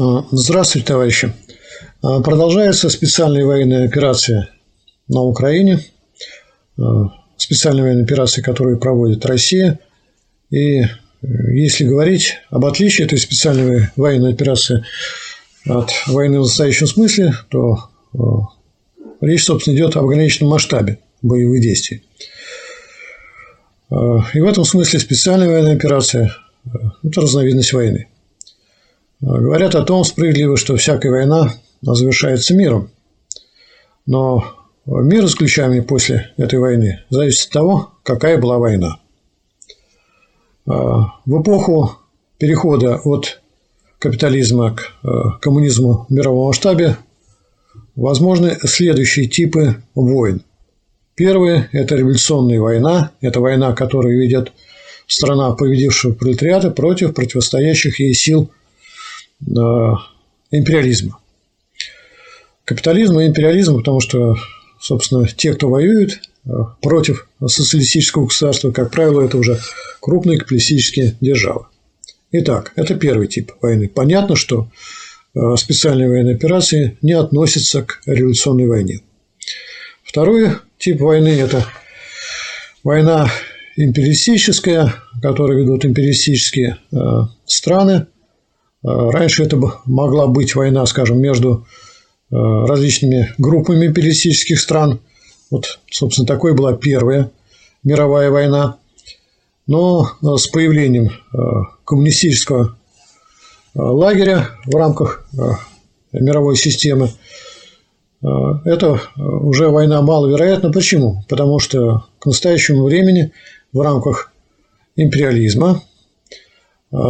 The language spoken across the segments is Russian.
А, здравствуйте, товарищи. А, продолжается специальная военная операция на Украине. А, специальная военная операция, которую проводит Россия. И э, если говорить об отличии этой специальной военной операции от войны в настоящем смысле, то речь, собственно, идет об ограниченном масштабе боевых действий. И в этом смысле специальная военная операция – это разновидность войны. Говорят о том справедливо, что всякая война завершается миром. Но мир с ключами после этой войны зависит от того, какая была война. А, в эпоху перехода от капитализма к э, коммунизму в мировом масштабе возможны следующие типы войн. Первый – это революционная война. Это война, которую ведет страна победившего пролетариата против противостоящих ей сил империализма. Капитализма и империализма, потому что, собственно, те, кто воюет э, против социалистического государства, как правило, это уже крупные капиталистические державы. Итак, это первый тип войны. Понятно, что э, специальные военные операции не относятся к революционной войне. Второй тип войны – это война империалистическая, которую ведут империалистические страны – Э, раньше это могла быть война, скажем, между э, различными группами империалистических стран. Вот, собственно, такой была первая мировая война. Но э, с появлением коммунистического лагеря в рамках мировой системы это уже война маловероятна. Почему? Потому что к настоящему времени в рамках империализма Э,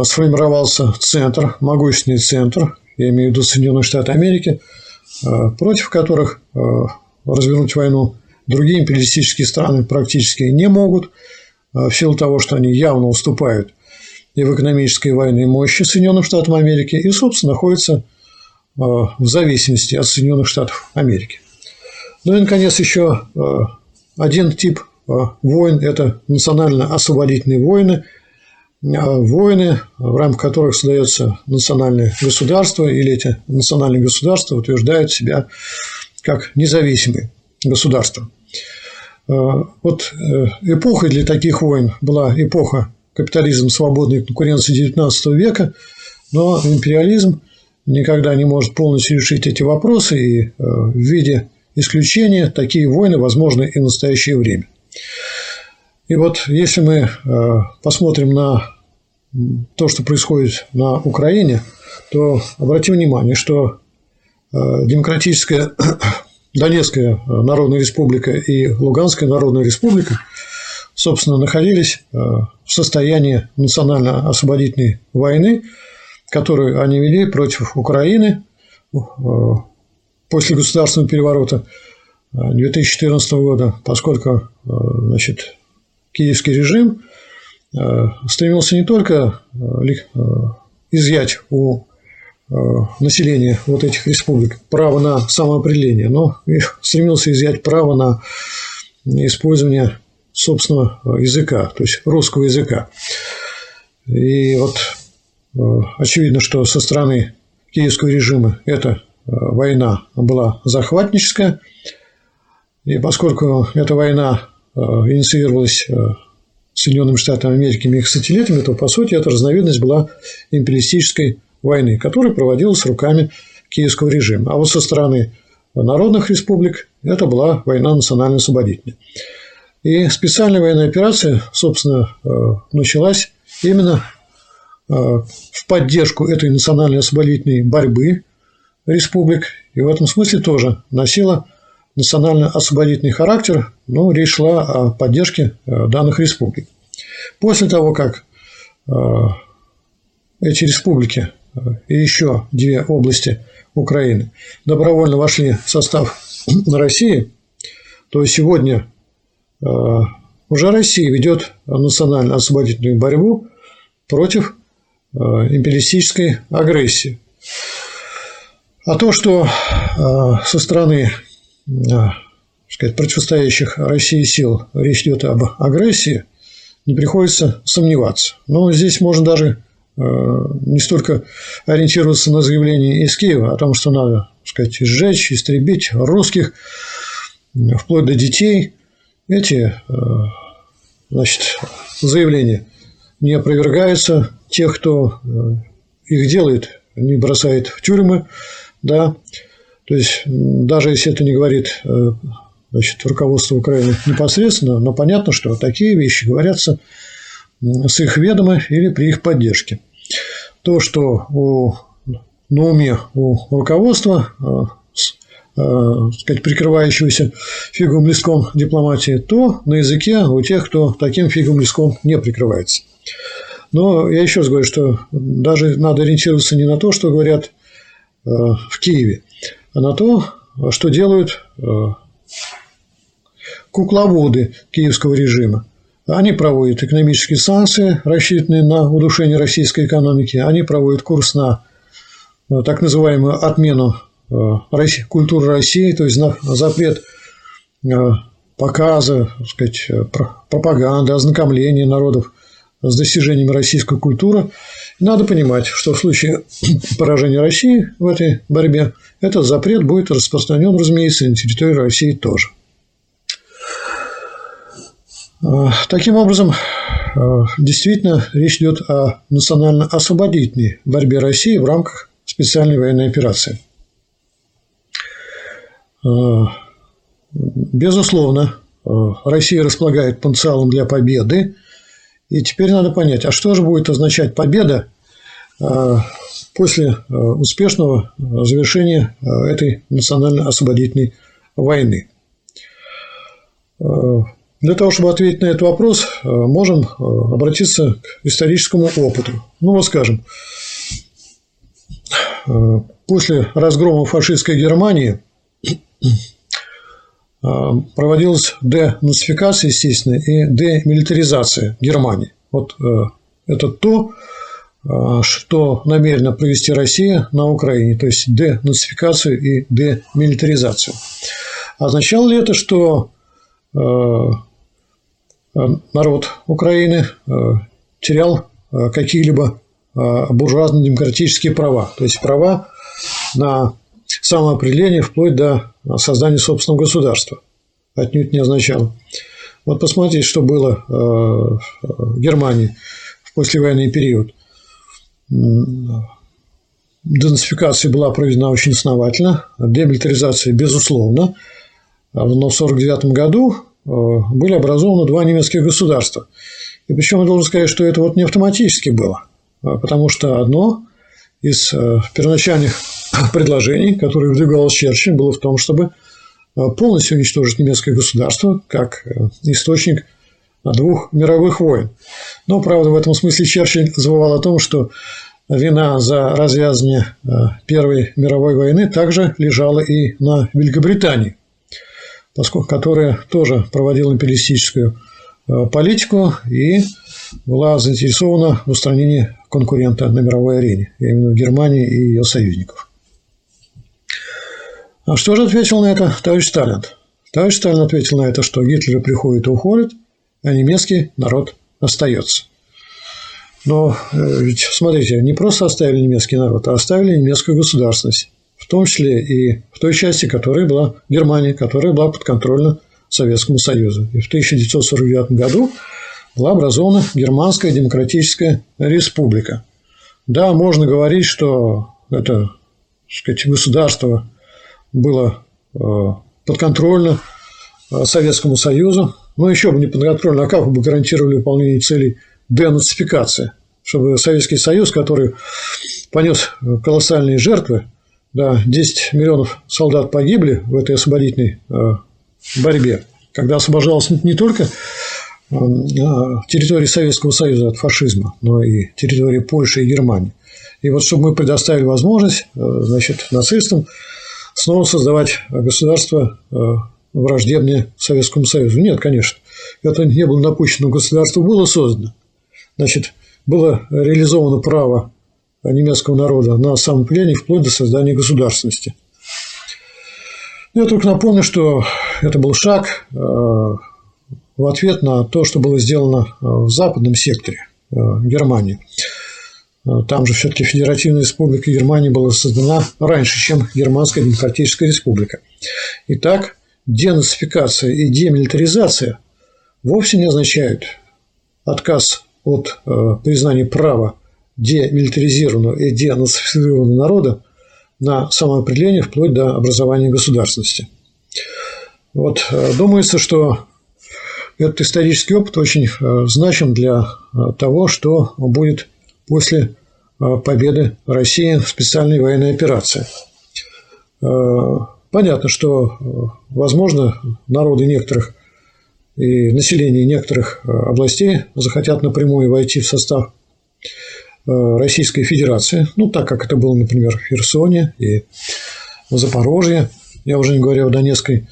сформировался центр, могущественный центр, я имею в виду Соединенные Штаты Америки, э, против которых э, развернуть войну другие империалистические страны практически не могут, в силу того, что они явно уступают и в экономической военной мощи Соединенным Штатам Америки, и, собственно, находятся в зависимости от Соединенных Штатов Америки. Ну и, наконец, еще один тип войн – это национально-освободительные войны – войны, в рамках которых создается национальное государство, или эти национальные государства утверждают себя как независимые государства. А, вот э, эпохой для таких войн была эпоха капитализма, свободной конкуренции XIX века, но империализм никогда не может полностью решить эти вопросы, и э, в виде исключения такие войны возможны и в настоящее время. И вот если мы э, посмотрим на то, что происходит на Украине, то обратим внимание, что э, демократическая Донецкая Народная Республика и Луганская Народная Республика, собственно, находились э, в состоянии национально-освободительной войны, которую они вели против Украины после государственного переворота 2014 года, поскольку значит, киевский режим э, стремился не только э, э, изъять у населения вот этих республик право на самоопределение, но и стремился изъять право на использование собственного языка, то есть русского языка. И вот очевидно, что со стороны киевского режима эта война была захватническая, и поскольку эта война инициировалась э, Соединенными Штатами Америки и их сателлитами, то, по сути, эта разновидность была империалистической войны, которая проводилась руками киевского режима. А вот со стороны народных республик это была война национально-освободительная. И специальная военная операция, собственно, э, началась именно в поддержку этой национально-освободительной борьбы республик, и в этом смысле тоже носила национально-освободительный характер, но речь шла о поддержке э, данных республик. После того, как э, эти республики э, и еще две области Украины добровольно вошли в состав России, то сегодня уже Россия ведет национально-освободительную борьбу против империалистической агрессии. А то, что со стороны сказать, противостоящих России сил речь идет об агрессии, не приходится сомневаться. Но здесь можно даже не столько ориентироваться на заявление из Киева о том, что надо, сказать, сжечь, истребить русских, вплоть до детей. Эти значит, заявления не опровергаются. Тех, кто их делает, не бросает в тюрьмы, да, то есть даже если это не говорит значит, руководство Украины непосредственно, но понятно, что такие вещи говорятся с их ведома или при их поддержке. То, что у, на уме у руководства, э, сказать, прикрывающегося фиговым листком дипломатии, то на языке у тех, кто таким фиговым листком не прикрывается. Но я еще раз говорю, что даже надо ориентироваться не на то, что говорят э, в Киеве, на то, что делают э, кукловоды киевского режима. Они проводят экономические санкции, рассчитанные на удушение российской экономики. Они проводят курс на э, так называемую отмену э, культуры России, то есть на запрет показа, сказать, пропаганды, ознакомления народов с достижениями российской культуры. Надо понимать, что в случае поражения России в этой борьбе этот запрет будет распространен, разумеется, на территории России тоже. Э, таким образом, э, действительно речь идет о национально-освободительной борьбе России в рамках специальной военной операции. Э, безусловно, Россия располагает потенциалом для победы. И теперь надо понять, а что же будет означать победа после успешного завершения этой национально-освободительной войны. Для того, чтобы ответить на этот вопрос, э, можем э, обратиться к историческому опыту. Ну, вот скажем, э, после разгрома фашистской Германии проводилась денацификация, естественно, и демилитаризация Германии. Вот это то, что намерена провести Россия на Украине, то есть денацификацию и демилитаризацию. Означало ли это, что Э, народ Украины э, терял э, какие-либо буржуазно-демократические права, то есть права на самоопределение вплоть до создания собственного государства. Отнюдь не означало. Вот посмотрите, что было в Германии в послевоенный период. Денацификация была проведена очень основательно, демилитаризация безусловно. Но в 1949 году Э, были образованы два немецких государства. И причем я должен сказать, что это вот не автоматически было, а потому что одно из э, первоначальных предложений, которое выдвигалось Черчилль, было в том, чтобы э, полностью уничтожить немецкое государство как источник двух мировых войн. Но, правда, в этом смысле Черчилль забывал о том, что вина за развязывание Первой мировой войны также лежала и на Великобритании поскольку, которая тоже проводила империалистическую э, политику и была заинтересована в устранении конкурента на мировой арене, именно Германии и ее союзников. А что же ответил на это товарищ Сталин? Товарищ Сталин ответил на это, что Гитлер приходит и уходит, а немецкий народ остается. Но э, ведь, смотрите, не просто оставили немецкий народ, а оставили немецкую государственность в том числе и в той части, которая была Германия, которая была подконтрольна Советскому Союзу. И в 1949 году была образована Германская Демократическая Республика. Да, можно говорить, что это сказать, государство было э, подконтрольно э, Советскому Союзу, но еще бы не подконтрольно, а как бы гарантировали выполнение целей денацификации, чтобы Советский Союз, который понес колоссальные жертвы, да, 10 миллионов солдат погибли в этой освободительной э, борьбе, когда освобождалась не только э, территория Советского Союза от фашизма, но и территория Польши и Германии. И вот чтобы мы предоставили возможность э, значит, нацистам снова создавать государство враждебное Советскому Союзу. Нет, конечно, это не было допущено, государство было создано. Значит, было реализовано право немецкого народа на самоопределение вплоть до создания государственности. Я только напомню, что это был шаг э, в ответ на то, что было сделано э, в западном секторе э, Германии. Там же все-таки Федеративная Республика Германии была создана раньше, чем Германская Демократическая Республика. Итак, денацификация и демилитаризация вовсе не означают отказ от э, признания права демилитаризированного и денацифицированного народа на самоопределение вплоть до образования государственности. Вот, э, думается, что этот исторический опыт очень э, значим для э, того, что будет после победы России в специальной военной операции. Понятно, что, возможно, народы некоторых и население некоторых областей захотят напрямую войти в состав Российской Федерации, ну, так как это было, например, в Херсоне и в Запорожье, я уже не говорю о Донецкой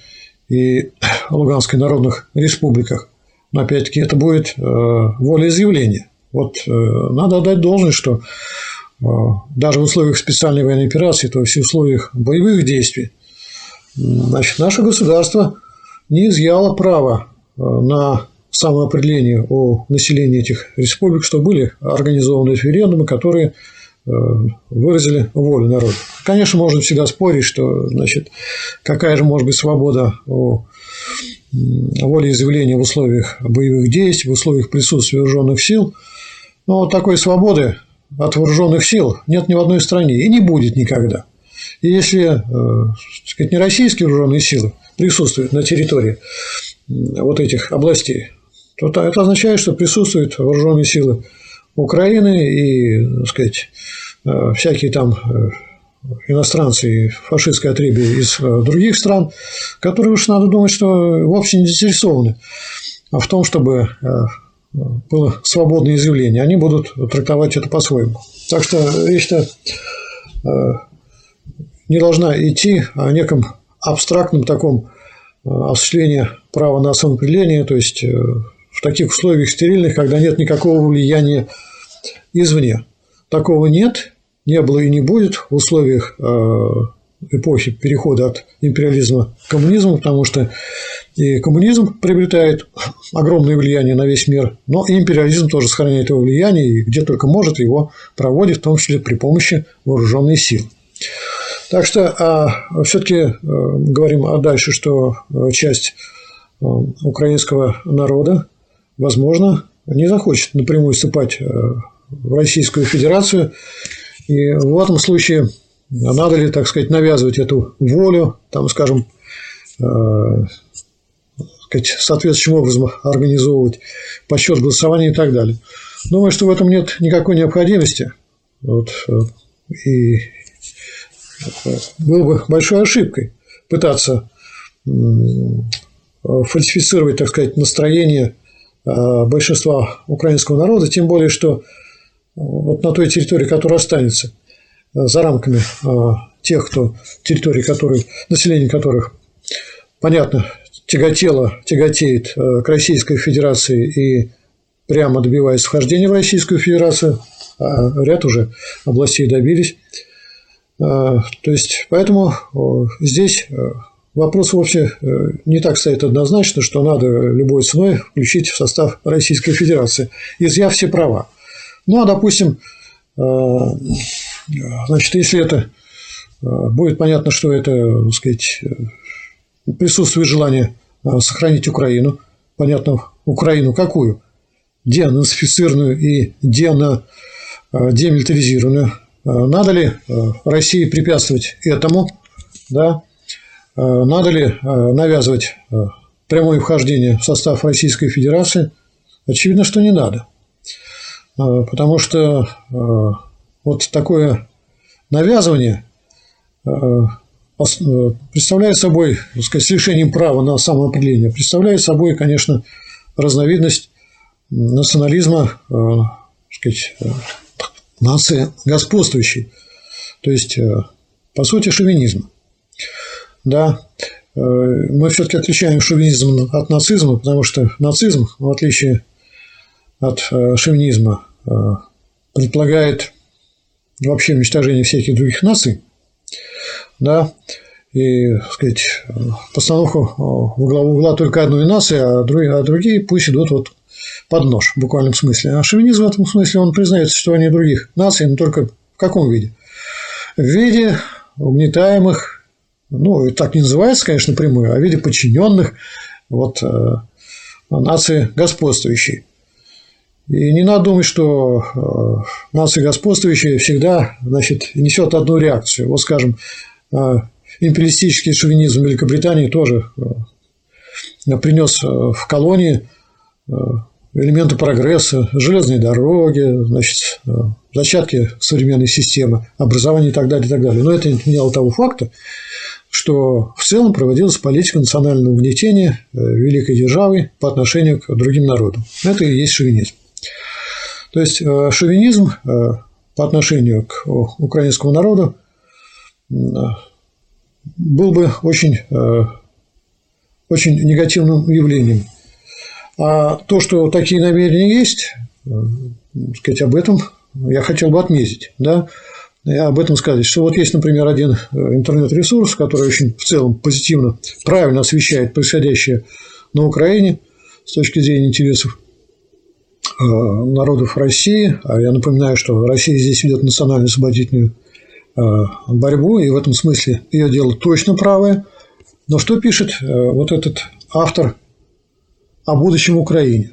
и Луганской народных республиках. Но опять-таки это будет волеизъявление. Вот э, надо отдать должное, что э, даже в условиях специальной военной операции, то есть в условиях боевых действий, значит, наше государство не изъяло право на самоопределение о населении этих республик, что были организованы референдумы, которые выразили волю народа. Конечно, можно всегда спорить, что, значит, какая же может быть свобода о волеизъявления в условиях боевых действий, в условиях присутствия вооруженных сил. Но такой свободы от вооруженных сил нет ни в одной стране и не будет никогда. И если э, сказать, не российские вооруженные силы присутствуют на территории вот этих областей, то это означает, что присутствуют вооруженные силы Украины и, так сказать, э, всякие там э, иностранцы и фашистское отребье из других стран, которые уж надо думать, что вовсе не заинтересованы в том, чтобы было свободное изъявление. Они будут трактовать это по-своему. Так что речь-то не должна идти о неком абстрактном таком осуществлении права на самоопределение, то есть в таких условиях стерильных, когда нет никакого влияния извне. Такого нет, не было и не будет в условиях э, эпохи перехода от империализма к коммунизму, потому что и коммунизм приобретает огромное влияние на весь мир, но и империализм тоже сохраняет его влияние, и где только может его проводит, в том числе при помощи вооруженной силы. Так что а, все-таки э, говорим а дальше, что э, часть а, украинского народа возможно, не захочет напрямую вступать э, в Российскую Федерацию. И в этом случае надо ли, так сказать, навязывать эту волю, там, скажем, э, сказать, соответствующим образом организовывать подсчет голосования и так далее. Думаю, что в этом нет никакой необходимости. Вот, э, и было бы большой ошибкой пытаться фальсифицировать, так сказать, настроение Э, большинства украинского народа, тем более, что э, вот на той территории, которая останется э, за рамками тех, кто территории которых, население которых, понятно, тяготело, тяготеет к Российской Федерации и прямо добивается вхождения в Российскую Федерацию, а ряд уже областей добились. То есть, поэтому здесь Вопрос э, не так стоит однозначно, что надо любой ценой включить в состав Российской Федерации, изъяв все права. Ну, а, допустим, э, значит, если это э, будет понятно, что это, так сказать, присутствует желание сохранить Украину, понятно, Украину какую? Денацифицированную и дена, демилитаризированную. Надо ли России препятствовать этому, да, Э, надо ли э, навязывать э, прямое вхождение в состав Российской Федерации? Очевидно, что не надо. Потому что вот такое навязывание представляет собой, так сказать, с лишением права на самоопределение, представляет собой, конечно, разновидность национализма, так сказать, нации господствующей, то есть, по сути, шовинизма да, э, мы все-таки отличаем шовинизм от нацизма, потому что нацизм, в отличие от э, шовинизма, э, предполагает вообще уничтожение всяких других наций, да, и, так сказать, постановку в главу угла только одной нации, а другие, а другие пусть идут вот под нож в буквальном смысле. А шовинизм в этом смысле, он признает существование других наций, но только в каком виде? В виде угнетаемых, ну, так не называется, конечно, прямую, а в виде подчиненных вот, э, нации господствующей. И не надо думать, что э, нация господствующая всегда значит, несет одну реакцию. Вот, скажем, э, империалистический шовинизм Великобритании тоже э, принес в колонии элементы прогресса, железные дороги, значит, зачатки современной системы, образования и так далее, и так далее. Но это не отменяло того факта, что в целом проводилась политика национального угнетения великой державы по отношению к другим народам. Это и есть шовинизм. То есть э, шовинизм э, по отношению к украинскому народу э, был бы очень, очень негативным явлением. А то, что такие намерения есть, сказать, об этом я хотел бы отметить. Да? Я об этом сказать, что вот есть, например, один интернет-ресурс, который очень в целом позитивно, правильно освещает происходящее на Украине с точки зрения интересов Э, народов России. А я напоминаю, что Россия здесь ведет национальную освободительную э, борьбу, и в этом смысле ее дело точно правое. Но что пишет э, вот этот автор о будущем Украине?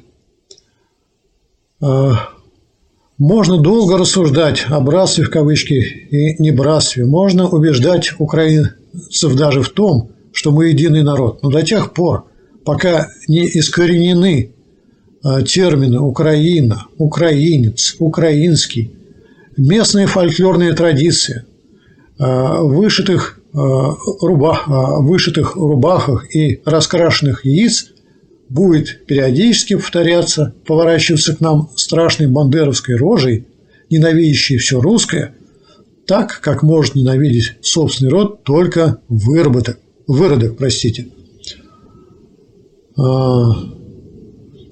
Можно долго рассуждать о братстве в кавычки и небратстве. Можно убеждать украинцев даже в том, что мы единый народ. Но до тех пор, пока не искоренены Э, термины «Украина», «украинец», «украинский», местные фольклорные традиции, э, вышитых, э, руба, вышитых рубахах и раскрашенных яиц будет периодически повторяться, поворачиваться к нам страшной бандеровской рожей, ненавидящей все русское, так, как может ненавидеть собственный род только выработок, выродок, простите.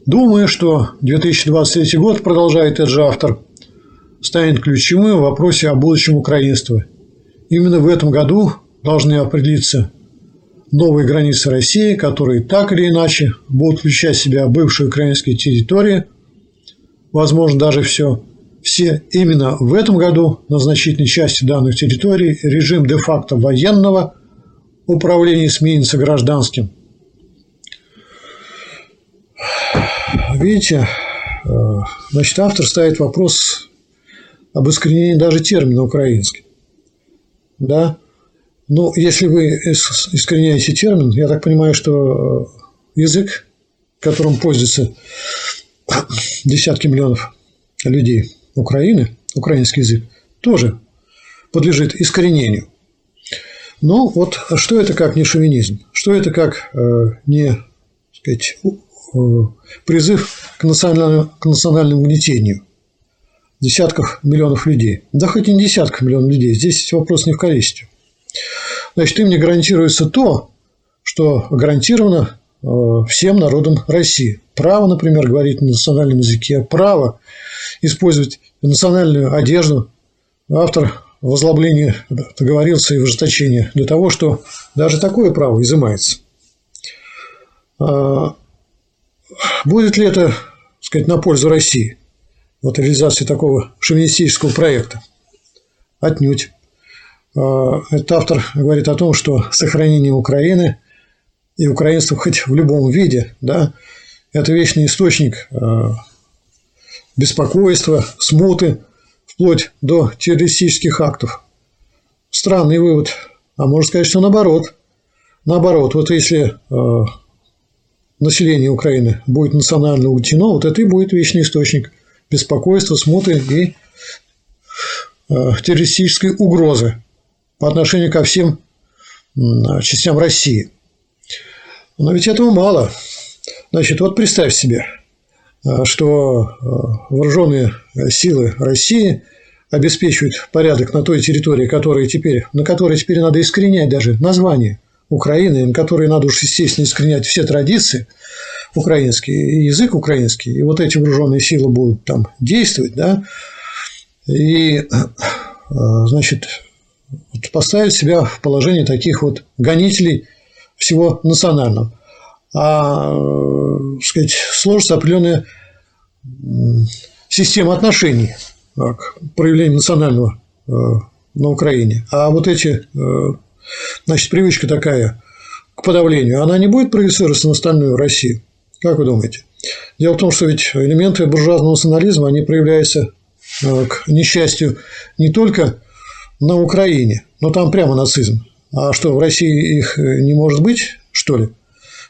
Думаю, что 2023 год, продолжает этот же автор, станет ключевым в вопросе о будущем украинства. Именно в этом году должны определиться новые границы России, которые так или иначе будут включать в себя бывшие украинские территории, возможно, даже все, все именно в этом году на значительной части данных территорий режим де-факто военного управления сменится гражданским – Видите, э, значит, автор ставит вопрос об искоренении даже термина украинский. Да? Ну, если вы искореняете термин, я так понимаю, что э, язык, которым пользуются десятки миллионов людей Украины, украинский язык, тоже подлежит искоренению. Ну, вот что это как не шовинизм? Что это как э, не сказать, призыв к национальному, к национальному угнетению десятков миллионов людей. Да хоть и не десятков миллионов людей, здесь вопрос не в количестве. Значит, им не гарантируется то, что гарантировано э, всем народам России. Право, например, говорить на национальном языке, право использовать национальную одежду. Автор возлобления договорился и в для того, что даже такое право изымается. Будет ли это, так сказать, на пользу России? Вот реализация такого шовинистического проекта? Отнюдь. А, этот автор говорит о том, что сохранение Украины и украинства хоть в любом виде, да, это вечный источник а, беспокойства, смуты, вплоть до террористических актов. Странный вывод. А можно сказать, что наоборот. Наоборот, вот если а, населения Украины будет национально угнетено, вот это и будет вечный источник беспокойства, смуты и э, террористической угрозы по отношению ко всем частям России. Но ведь этого мало. Значит, вот представь себе, э, что э, вооруженные силы России обеспечивают порядок на той территории, которая теперь, на которой теперь надо искоренять даже название Украины, на которой надо уж, естественно, искоренять все традиции украинские, язык украинский, и вот эти вооруженные силы будут там действовать, да, и, э, значит, поставить себя в положение таких вот гонителей всего национального. А, так сказать, сложится определенная система отношений к проявлению национального на Украине. А вот эти, значит, привычка такая к подавлению, она не будет проецироваться на остальную Россию? Как вы думаете? Дело в том, что ведь элементы буржуазного национализма, они проявляются к несчастью не только на Украине, но там прямо нацизм. А что, в России их не может быть, что ли?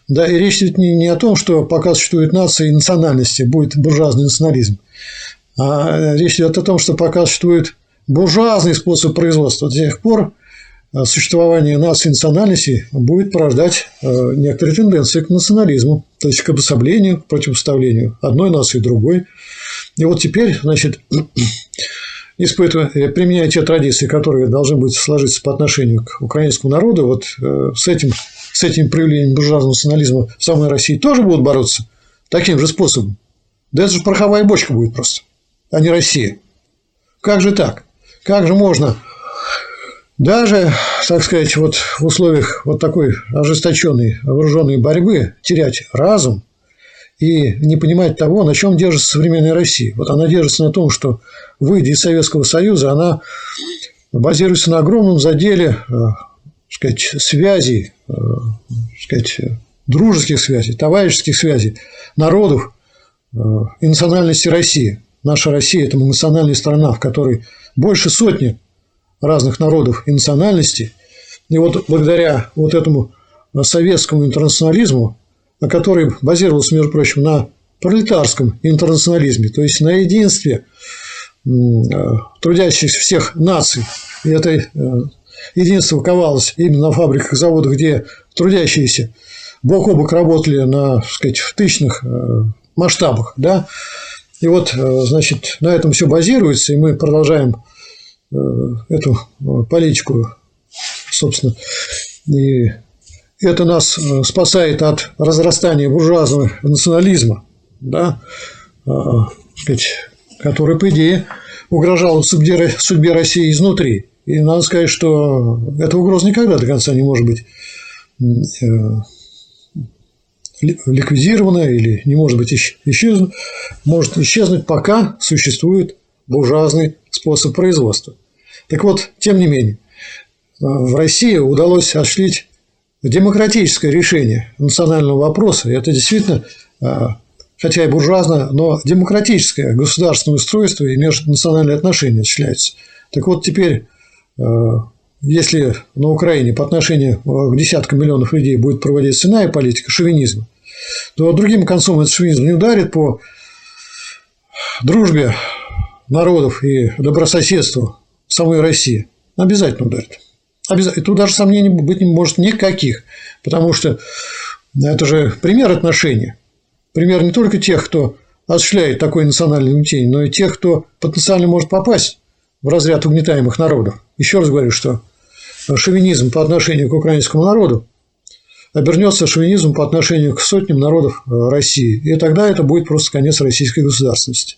Да, и речь ведь не, не о том, что пока существует нация и национальности, будет буржуазный национализм, а речь идет о том, что пока существует буржуазный способ производства, до тех пор э, существование нации и национальности будет порождать э, некоторые тенденции к национализму, то есть к обособлению, к противоставлению одной нации другой. И вот теперь, значит, испытывая, э, применяя те традиции, которые должны быть сложиться по отношению к украинскому народу, вот с этим с этим проявлением буржуазного национализма в самой России тоже будут бороться таким же способом. Да это же пороховая бочка будет просто, а не Россия. Как же так? Как же можно даже, так сказать, вот в условиях вот такой ожесточенной вооруженной борьбы терять разум и не понимать того, на чем держится современная Россия. Вот она держится на том, что, выйдя из Советского Союза, она базируется на огромном заделе э, сказать, связей, э, сказать, дружеских связей, товарищеских связей народов э, и национальности России. Наша Россия – это национальная страна, в которой больше сотни разных народов и национальностей. И вот благодаря вот этому советскому интернационализму, который базировался, между прочим, на пролетарском интернационализме, то есть на единстве э, трудящихся всех наций и этой единство ковалось именно на фабриках, заводах, где трудящиеся бок о бок работали на, так сказать, в тысячных э, масштабах, да, и вот, э, значит, на этом все базируется, и мы продолжаем э, эту политику, собственно, и это нас спасает от разрастания буржуазного национализма, да, который, по идее, угрожал судьбе, судьбе России изнутри. И надо сказать, что эта угроза никогда до конца не может быть э, ликвидирована или не может быть исчезнуть, может исчезнуть, пока существует буржуазный способ производства. Так вот, тем не менее, в России удалось осуществить демократическое решение национального вопроса. И это действительно, э, хотя и буржуазно, но демократическое государственное устройство и межнациональные отношения осуществляются. Так вот, теперь Э, если на Украине по отношению к десяткам миллионов людей будет проводиться иная политика шовинизма, то другим концом этот шовинизм не ударит по дружбе народов и добрососедству самой России. Обязательно ударит. Обязательно. Тут даже сомнений быть не может никаких, потому что это же пример отношений. Пример не только тех, кто осуществляет такое национальное угнетение, но и тех, кто потенциально может попасть в разряд угнетаемых народов. Еще раз говорю, что шовинизм по отношению к украинскому народу обернется шовинизм по отношению к сотням народов э, России. И тогда это будет просто конец российской государственности.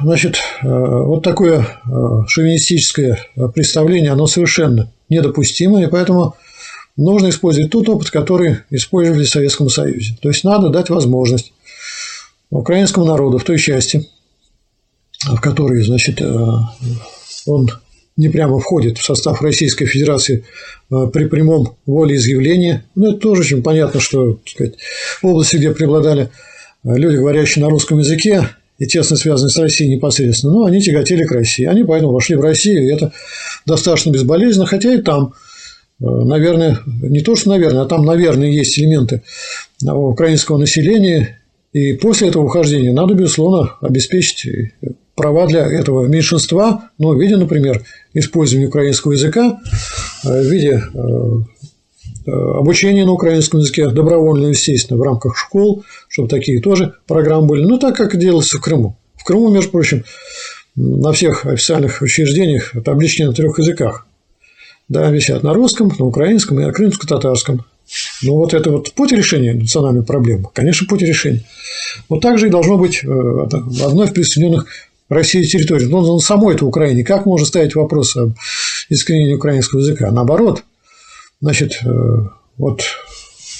Значит, э, вот такое э, шовинистическое представление, оно совершенно недопустимо, и поэтому нужно использовать тот опыт, который использовали в Советском Союзе. То есть надо дать возможность украинскому народу в той части, в который, значит, э, он не прямо входит в состав Российской Федерации э, при прямом волеизъявлении. Ну, это тоже очень понятно, что сказать, в области, где преобладали э, люди, говорящие на русском языке и тесно связанные с Россией непосредственно, ну, они тяготели к России. Они поэтому вошли в Россию, и это достаточно безболезненно, хотя и там, наверное, не то, что наверное, а там, наверное, есть элементы украинского населения, и после этого ухождения надо, безусловно, обеспечить права для этого меньшинства, но в виде, например, использования украинского языка, э, в виде э, э, обучения на украинском языке, добровольно, естественно, в рамках школ, чтобы такие тоже программы были, ну, так, как делалось в Крыму. В Крыму, между прочим, на всех официальных учреждениях таблички на трех языках. Да, висят на русском, на украинском и на крымско-татарском. Ну, вот это вот путь решения национальной проблемы. Конечно, путь решения. Вот так же и должно быть в одной из присоединенных России территории. Но на самой это Украине как можно ставить вопрос об искоренении украинского языка? Наоборот, значит, э, вот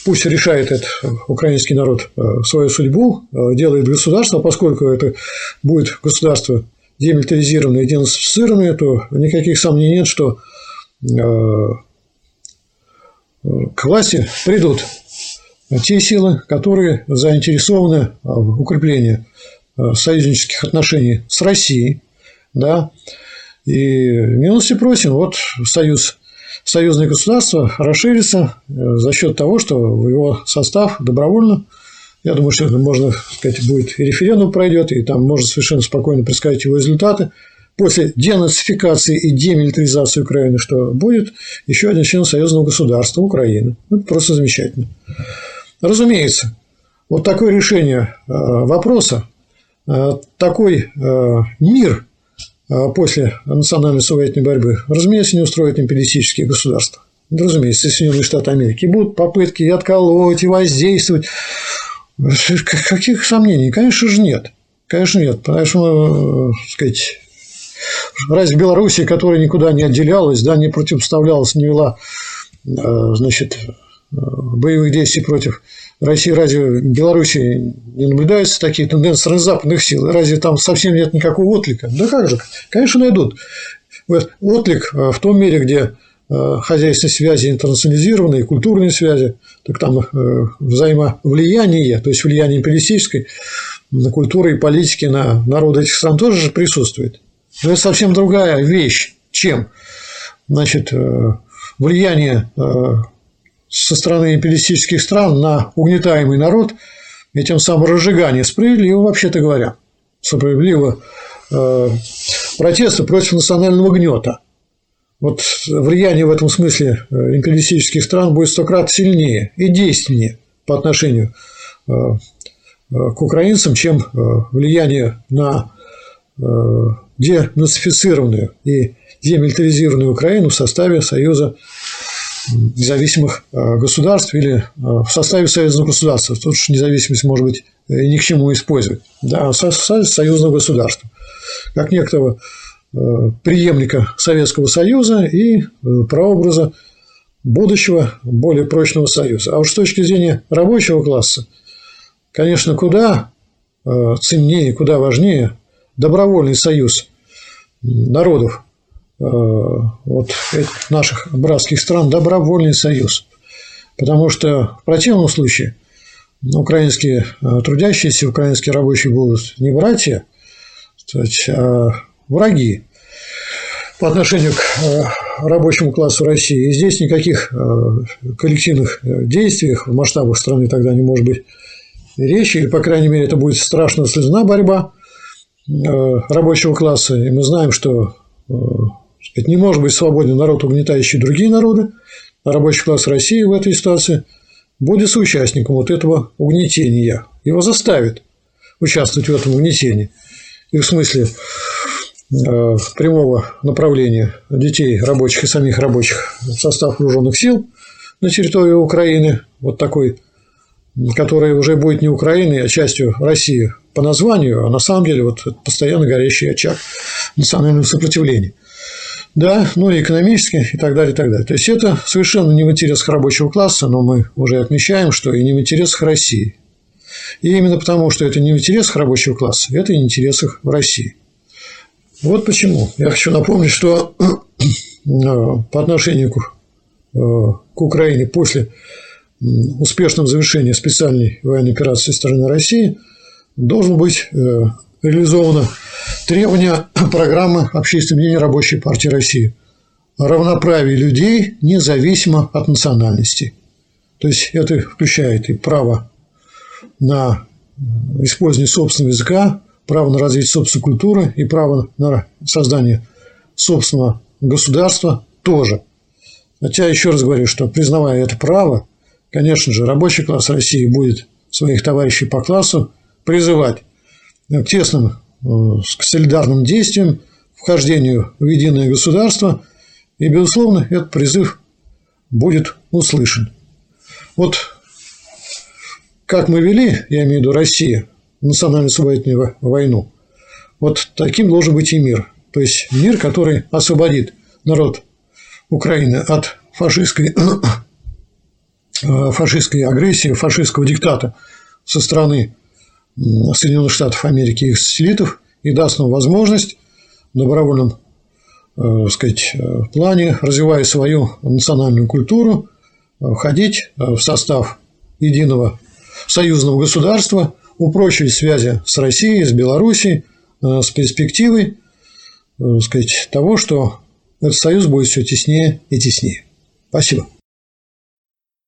пусть решает этот украинский народ свою судьбу, делает государство, поскольку это будет государство демилитаризированное денацифицированное, то никаких сомнений нет, что к власти придут те силы, которые заинтересованы в укреплении союзнических отношений с Россией, да, и милости просим, вот союз, союзное государство расширится э, за счет того, что в его состав добровольно, я думаю, что это можно сказать, будет и референдум пройдет, и там можно совершенно спокойно предсказать его результаты. После денацификации и демилитаризации Украины, что будет еще один член союзного государства Украины. Это просто замечательно. Разумеется, вот такое решение э, вопроса, э, такой мир после национальной освободительной борьбы, разумеется, не устроит империалистические государства. Да, разумеется, Соединенные Штаты Америки. Будут попытки и отколоть, и воздействовать. Каких сомнений? Конечно же, нет. Конечно, нет. Потому что, так сказать, разве Белоруссия, которая никуда не отделялась, да, не противопоставлялась, не вела а, значит, боевых действий против России, разве Беларуси не наблюдаются такие тенденции западных сил? Разве там совсем нет никакого отклика? Да как же? Конечно, найдут. Вот отклик э, в том мире, где э, хозяйственные связи интернационализированы, культурные связи, так там э, взаимовлияние, то есть влияние империалистической на культуру и политики на народы этих стран тоже присутствует. Но это совсем другая вещь, чем значит, влияние со стороны империалистических стран на угнетаемый народ и тем самым разжигание справедливо, вообще-то говоря, справедливо э, протеста против национального гнета. Вот влияние в этом смысле э, империалистических стран будет сто крат сильнее и действеннее по отношению э, э, к украинцам, чем влияние на денацифицированную и демилитаризированную Украину в составе Союза независимых э, государств или э, в составе союзного государства. Тут уж независимость может быть э, ни к чему использовать. Да, союзного государства. Как некоторого преемника Советского Союза и прообраза будущего более прочного союза. А уж с точки зрения рабочего класса, конечно, куда ценнее, куда важнее добровольный союз народов вот наших братских стран добровольный союз. Потому что в противном случае украинские э, трудящиеся, украинские рабочие будут не братья, а враги по отношению к э, рабочему классу России. И здесь никаких коллективных действий в масштабах страны тогда не может быть речи, или, по крайней мере, это будет страшно слезна борьба рабочего класса. И мы знаем, что это не может быть свободен народ, угнетающий другие народы, а рабочий класс России в этой ситуации будет соучастником вот этого угнетения. Его заставит участвовать в этом угнетении. И в смысле э, прямого направления детей рабочих и самих рабочих в состав вооруженных сил на территории Украины, вот такой, который уже будет не Украиной, а частью России по названию, а на самом деле вот постоянно горящий очаг национального сопротивления – да, ну и экономически и так далее, и так далее. То есть это совершенно не в интересах рабочего класса, но мы уже отмечаем, что и не в интересах России. И именно потому, что это не в интересах рабочего класса, это и в интересах России. Вот почему. Я хочу напомнить, что по отношению к, э, к Украине после успешного завершения специальной военной операции со стороны России должен быть э, реализовано требование программы общественного мнения Рабочей партии России о равноправии людей независимо от национальности. То есть это включает и право на использование собственного языка, право на развитие собственной культуры и право на создание собственного государства тоже. Хотя, еще раз говорю, что признавая это право, конечно же, рабочий класс России будет своих товарищей по классу призывать к тесным Э, к солидарным действиям, вхождению в единое государство, и, безусловно, этот призыв будет услышан. Вот как мы вели, я имею в виду Россия, национально-освободительную войну, вот таким должен быть и мир. То есть мир, который освободит народ Украины от фашистской фашистской агрессии, фашистского диктата со стороны Соединенных Штатов Америки их сателлитов и даст нам возможность в добровольном так сказать, плане, развивая свою национальную культуру, входить в состав единого союзного государства, упрочивать связи с Россией, с Белоруссией, с перспективой сказать, того, что этот союз будет все теснее и теснее. Спасибо.